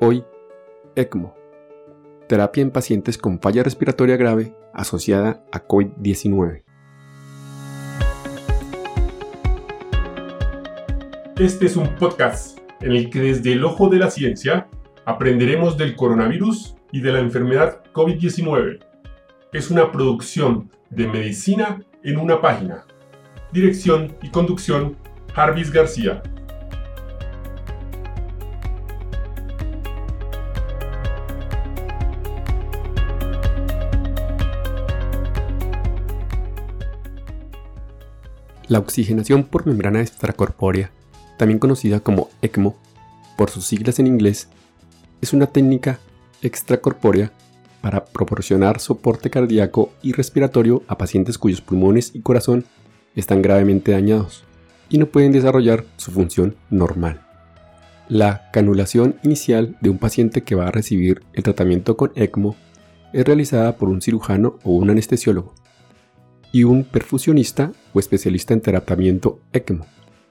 Hoy, ECMO. Terapia en pacientes con falla respiratoria grave asociada a COVID-19. Este es un podcast en el que desde el ojo de la ciencia aprenderemos del coronavirus y de la enfermedad COVID-19. Es una producción de medicina en una página. Dirección y conducción, Jarvis García. La oxigenación por membrana extracorpórea, también conocida como ECMO, por sus siglas en inglés, es una técnica extracorpórea para proporcionar soporte cardíaco y respiratorio a pacientes cuyos pulmones y corazón están gravemente dañados y no pueden desarrollar su función normal. La canulación inicial de un paciente que va a recibir el tratamiento con ECMO es realizada por un cirujano o un anestesiólogo y un perfusionista o especialista en tratamiento ECMO,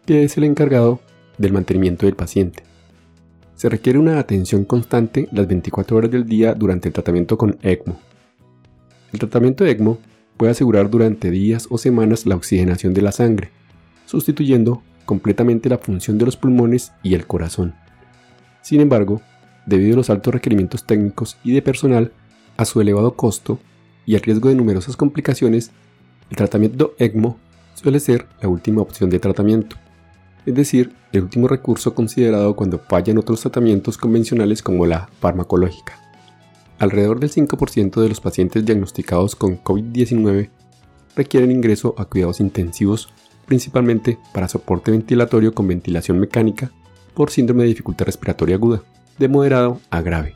que es el encargado del mantenimiento del paciente. Se requiere una atención constante las 24 horas del día durante el tratamiento con ECMO. El tratamiento ECMO puede asegurar durante días o semanas la oxigenación de la sangre, sustituyendo completamente la función de los pulmones y el corazón. Sin embargo, debido a los altos requerimientos técnicos y de personal, a su elevado costo y al riesgo de numerosas complicaciones, el tratamiento ECMO suele ser la última opción de tratamiento es decir, el último recurso considerado cuando fallan otros tratamientos convencionales como la farmacológica. Alrededor del 5% de los pacientes diagnosticados con COVID-19 requieren ingreso a cuidados intensivos, principalmente para soporte ventilatorio con ventilación mecánica por síndrome de dificultad respiratoria aguda, de moderado a grave.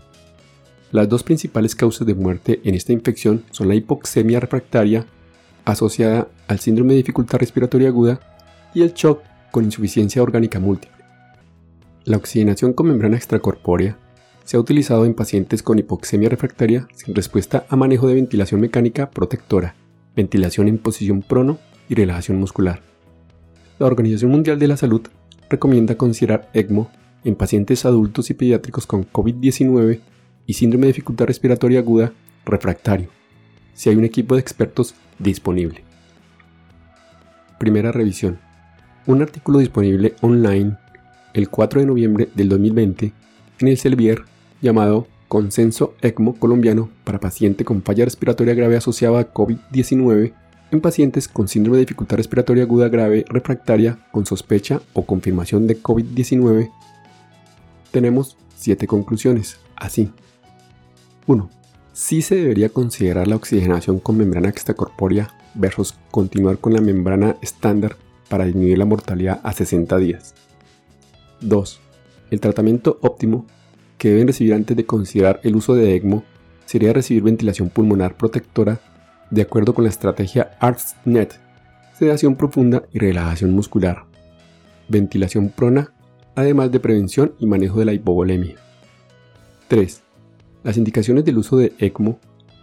Las dos principales causas de muerte en esta infección son la hipoxemia refractaria asociada al síndrome de dificultad respiratoria aguda y el shock con insuficiencia orgánica múltiple. La oxigenación con membrana extracorpórea se ha utilizado en pacientes con hipoxemia refractaria sin respuesta a manejo de ventilación mecánica protectora, ventilación en posición prono y relajación muscular. La Organización Mundial de la Salud recomienda considerar ECMO en pacientes adultos y pediátricos con COVID-19 y síndrome de dificultad respiratoria aguda refractario, si hay un equipo de expertos disponible. Primera revisión un artículo disponible online el 4 de noviembre del 2020 en el Selvier llamado Consenso ECMO colombiano para paciente con falla respiratoria grave asociada a COVID-19 en pacientes con síndrome de dificultad respiratoria aguda grave refractaria con sospecha o confirmación de COVID-19. Tenemos 7 conclusiones, así. 1. Sí se debería considerar la oxigenación con membrana extracorpórea versus continuar con la membrana estándar para disminuir la mortalidad a 60 días. 2. El tratamiento óptimo que deben recibir antes de considerar el uso de ECMO sería recibir ventilación pulmonar protectora de acuerdo con la estrategia ARTSNET, sedación profunda y relajación muscular, ventilación prona, además de prevención y manejo de la hipovolemia. 3. Las indicaciones del uso de ECMO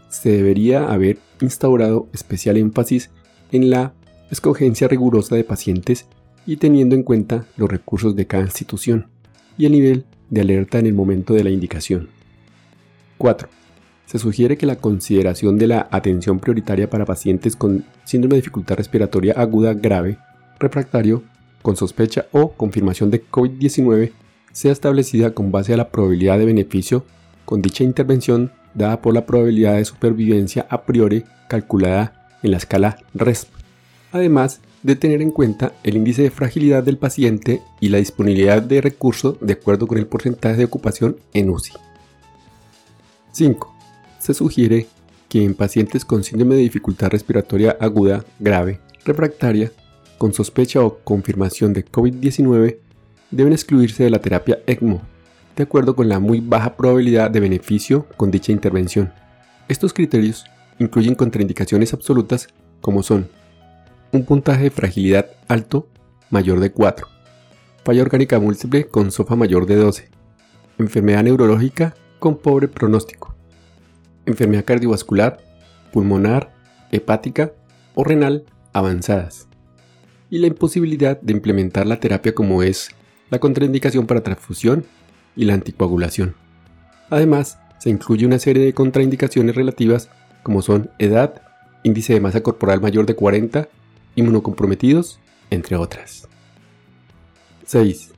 se debería haber instaurado especial énfasis en la escogencia rigurosa de pacientes y teniendo en cuenta los recursos de cada institución y el nivel de alerta en el momento de la indicación. 4. Se sugiere que la consideración de la atención prioritaria para pacientes con síndrome de dificultad respiratoria aguda grave, refractario, con sospecha o confirmación de COVID-19 sea establecida con base a la probabilidad de beneficio con dicha intervención dada por la probabilidad de supervivencia a priori calculada en la escala RESP además de tener en cuenta el índice de fragilidad del paciente y la disponibilidad de recursos de acuerdo con el porcentaje de ocupación en UCI. 5. Se sugiere que en pacientes con síndrome de dificultad respiratoria aguda, grave, refractaria, con sospecha o confirmación de COVID-19, deben excluirse de la terapia ECMO, de acuerdo con la muy baja probabilidad de beneficio con dicha intervención. Estos criterios incluyen contraindicaciones absolutas como son un puntaje de fragilidad alto mayor de 4, falla orgánica múltiple con SOFA mayor de 12, enfermedad neurológica con pobre pronóstico, enfermedad cardiovascular, pulmonar, hepática o renal avanzadas, y la imposibilidad de implementar la terapia como es la contraindicación para transfusión y la anticoagulación. Además, se incluye una serie de contraindicaciones relativas como son edad, índice de masa corporal mayor de 40, inmunocomprometidos, entre otras. 6.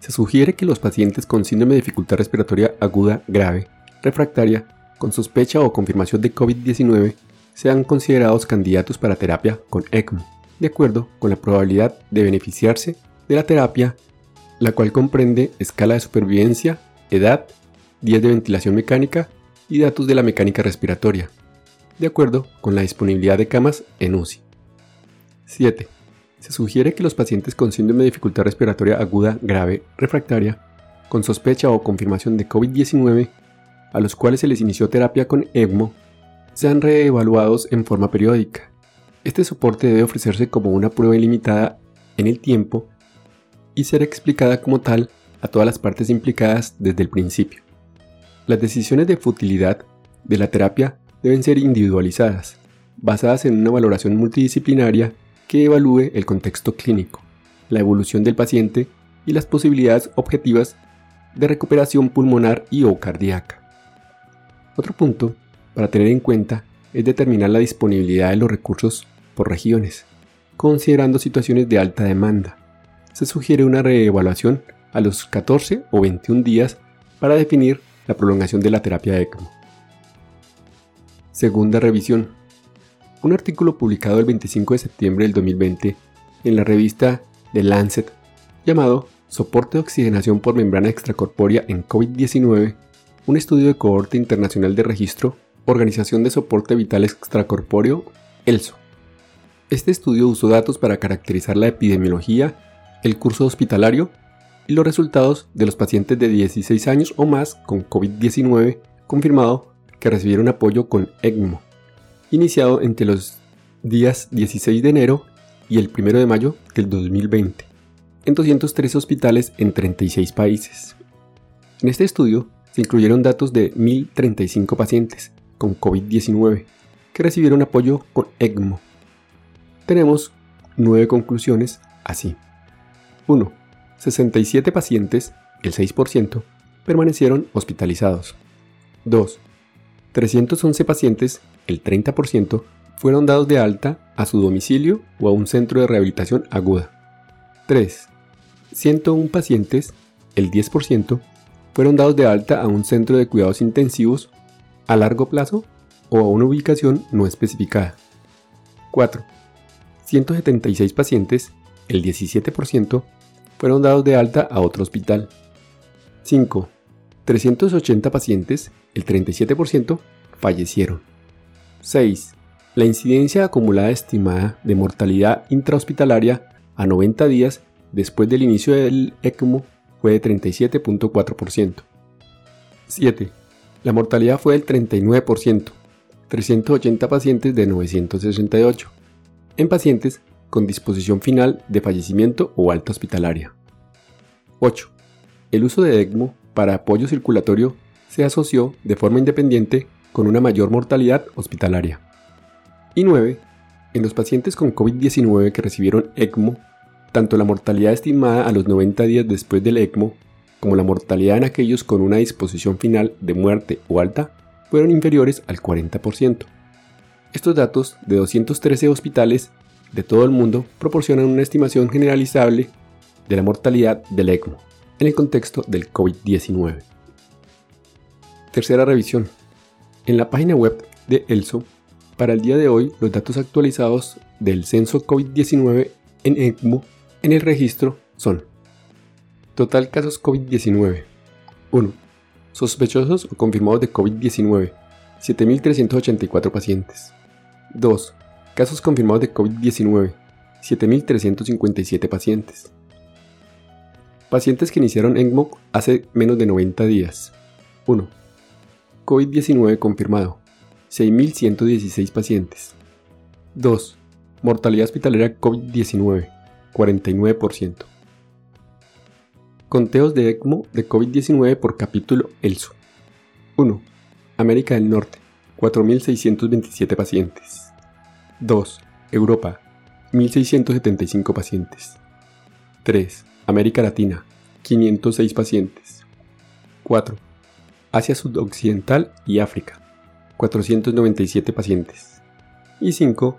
Se sugiere que los pacientes con síndrome de dificultad respiratoria aguda grave, refractaria, con sospecha o confirmación de COVID-19 sean considerados candidatos para terapia con ECMO, de acuerdo con la probabilidad de beneficiarse de la terapia, la cual comprende escala de supervivencia, edad, días de ventilación mecánica y datos de la mecánica respiratoria, de acuerdo con la disponibilidad de camas en UCI. 7. Se sugiere que los pacientes con síndrome de dificultad respiratoria aguda grave refractaria, con sospecha o confirmación de COVID-19, a los cuales se les inició terapia con ECMO, sean reevaluados en forma periódica. Este soporte debe ofrecerse como una prueba ilimitada en el tiempo y ser explicada como tal a todas las partes implicadas desde el principio. Las decisiones de futilidad de la terapia deben ser individualizadas, basadas en una valoración multidisciplinaria que evalúe el contexto clínico, la evolución del paciente y las posibilidades objetivas de recuperación pulmonar y o cardíaca. Otro punto para tener en cuenta es determinar la disponibilidad de los recursos por regiones, considerando situaciones de alta demanda. Se sugiere una reevaluación a los 14 o 21 días para definir la prolongación de la terapia ECMO. Segunda revisión. Un artículo publicado el 25 de septiembre del 2020 en la revista The Lancet llamado Soporte de oxigenación por membrana extracorpórea en COVID-19, un estudio de cohorte internacional de registro, Organización de Soporte Vital Extracorpóreo, ELSO. Este estudio usó datos para caracterizar la epidemiología, el curso hospitalario y los resultados de los pacientes de 16 años o más con COVID-19 confirmado que recibieron apoyo con ECMO, iniciado entre los días 16 de enero y el 1 de mayo del 2020, en 213 hospitales en 36 países. En este estudio se incluyeron datos de 1.035 pacientes con COVID-19 que recibieron apoyo con ECMO. Tenemos nueve conclusiones así. 1. 67 pacientes, el 6%, permanecieron hospitalizados. 2. 311 pacientes, el 30%, fueron dados de alta a su domicilio o a un centro de rehabilitación aguda. 3. 101 pacientes, el 10%, fueron dados de alta a un centro de cuidados intensivos a largo plazo o a una ubicación no especificada. 4. 176 pacientes, el 17%, fueron dados de alta a otro hospital. 5. 380 pacientes, el 37%, fallecieron. 6. La incidencia acumulada estimada de mortalidad intrahospitalaria a 90 días después del inicio del ECMO fue de 37.4%. 7. La mortalidad fue del 39%, 380 pacientes de 968, en pacientes con disposición final de fallecimiento o alta hospitalaria. 8. El uso de ECMO para apoyo circulatorio se asoció de forma independiente con una mayor mortalidad hospitalaria. Y 9. En los pacientes con COVID-19 que recibieron ECMO, tanto la mortalidad estimada a los 90 días después del ECMO como la mortalidad en aquellos con una disposición final de muerte o alta fueron inferiores al 40%. Estos datos de 213 hospitales de todo el mundo proporcionan una estimación generalizable de la mortalidad del ECMO en el contexto del COVID-19. Tercera revisión. En la página web de ELSO, para el día de hoy, los datos actualizados del censo COVID-19 en ECMO en el registro son Total casos COVID-19 1. Sospechosos o confirmados de COVID-19 7.384 pacientes 2. Casos confirmados de COVID-19, 7.357 pacientes. Pacientes que iniciaron ECMO hace menos de 90 días. 1. COVID-19 confirmado, 6.116 pacientes. 2. Mortalidad hospitalaria COVID-19, 49%. Conteos de ECMO de COVID-19 por capítulo ELSO. 1. América del Norte, 4.627 pacientes. 2. Europa, 1.675 pacientes. 3. América Latina, 506 pacientes. 4. Asia Sudoccidental y África, 497 pacientes. Y 5.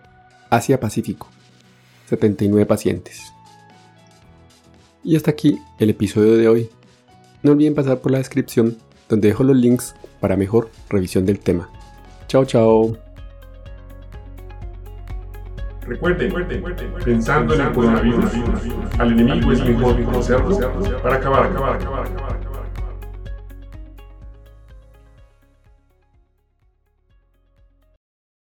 Asia Pacífico, 79 pacientes. Y hasta aquí el episodio de hoy. No olviden pasar por la descripción donde dejo los links para mejor revisión del tema. Chao, chao. Recuerden, pensando en el coronavirus, al enemigo es mejor conocerlo para acabar, acabar, acabar, acabar.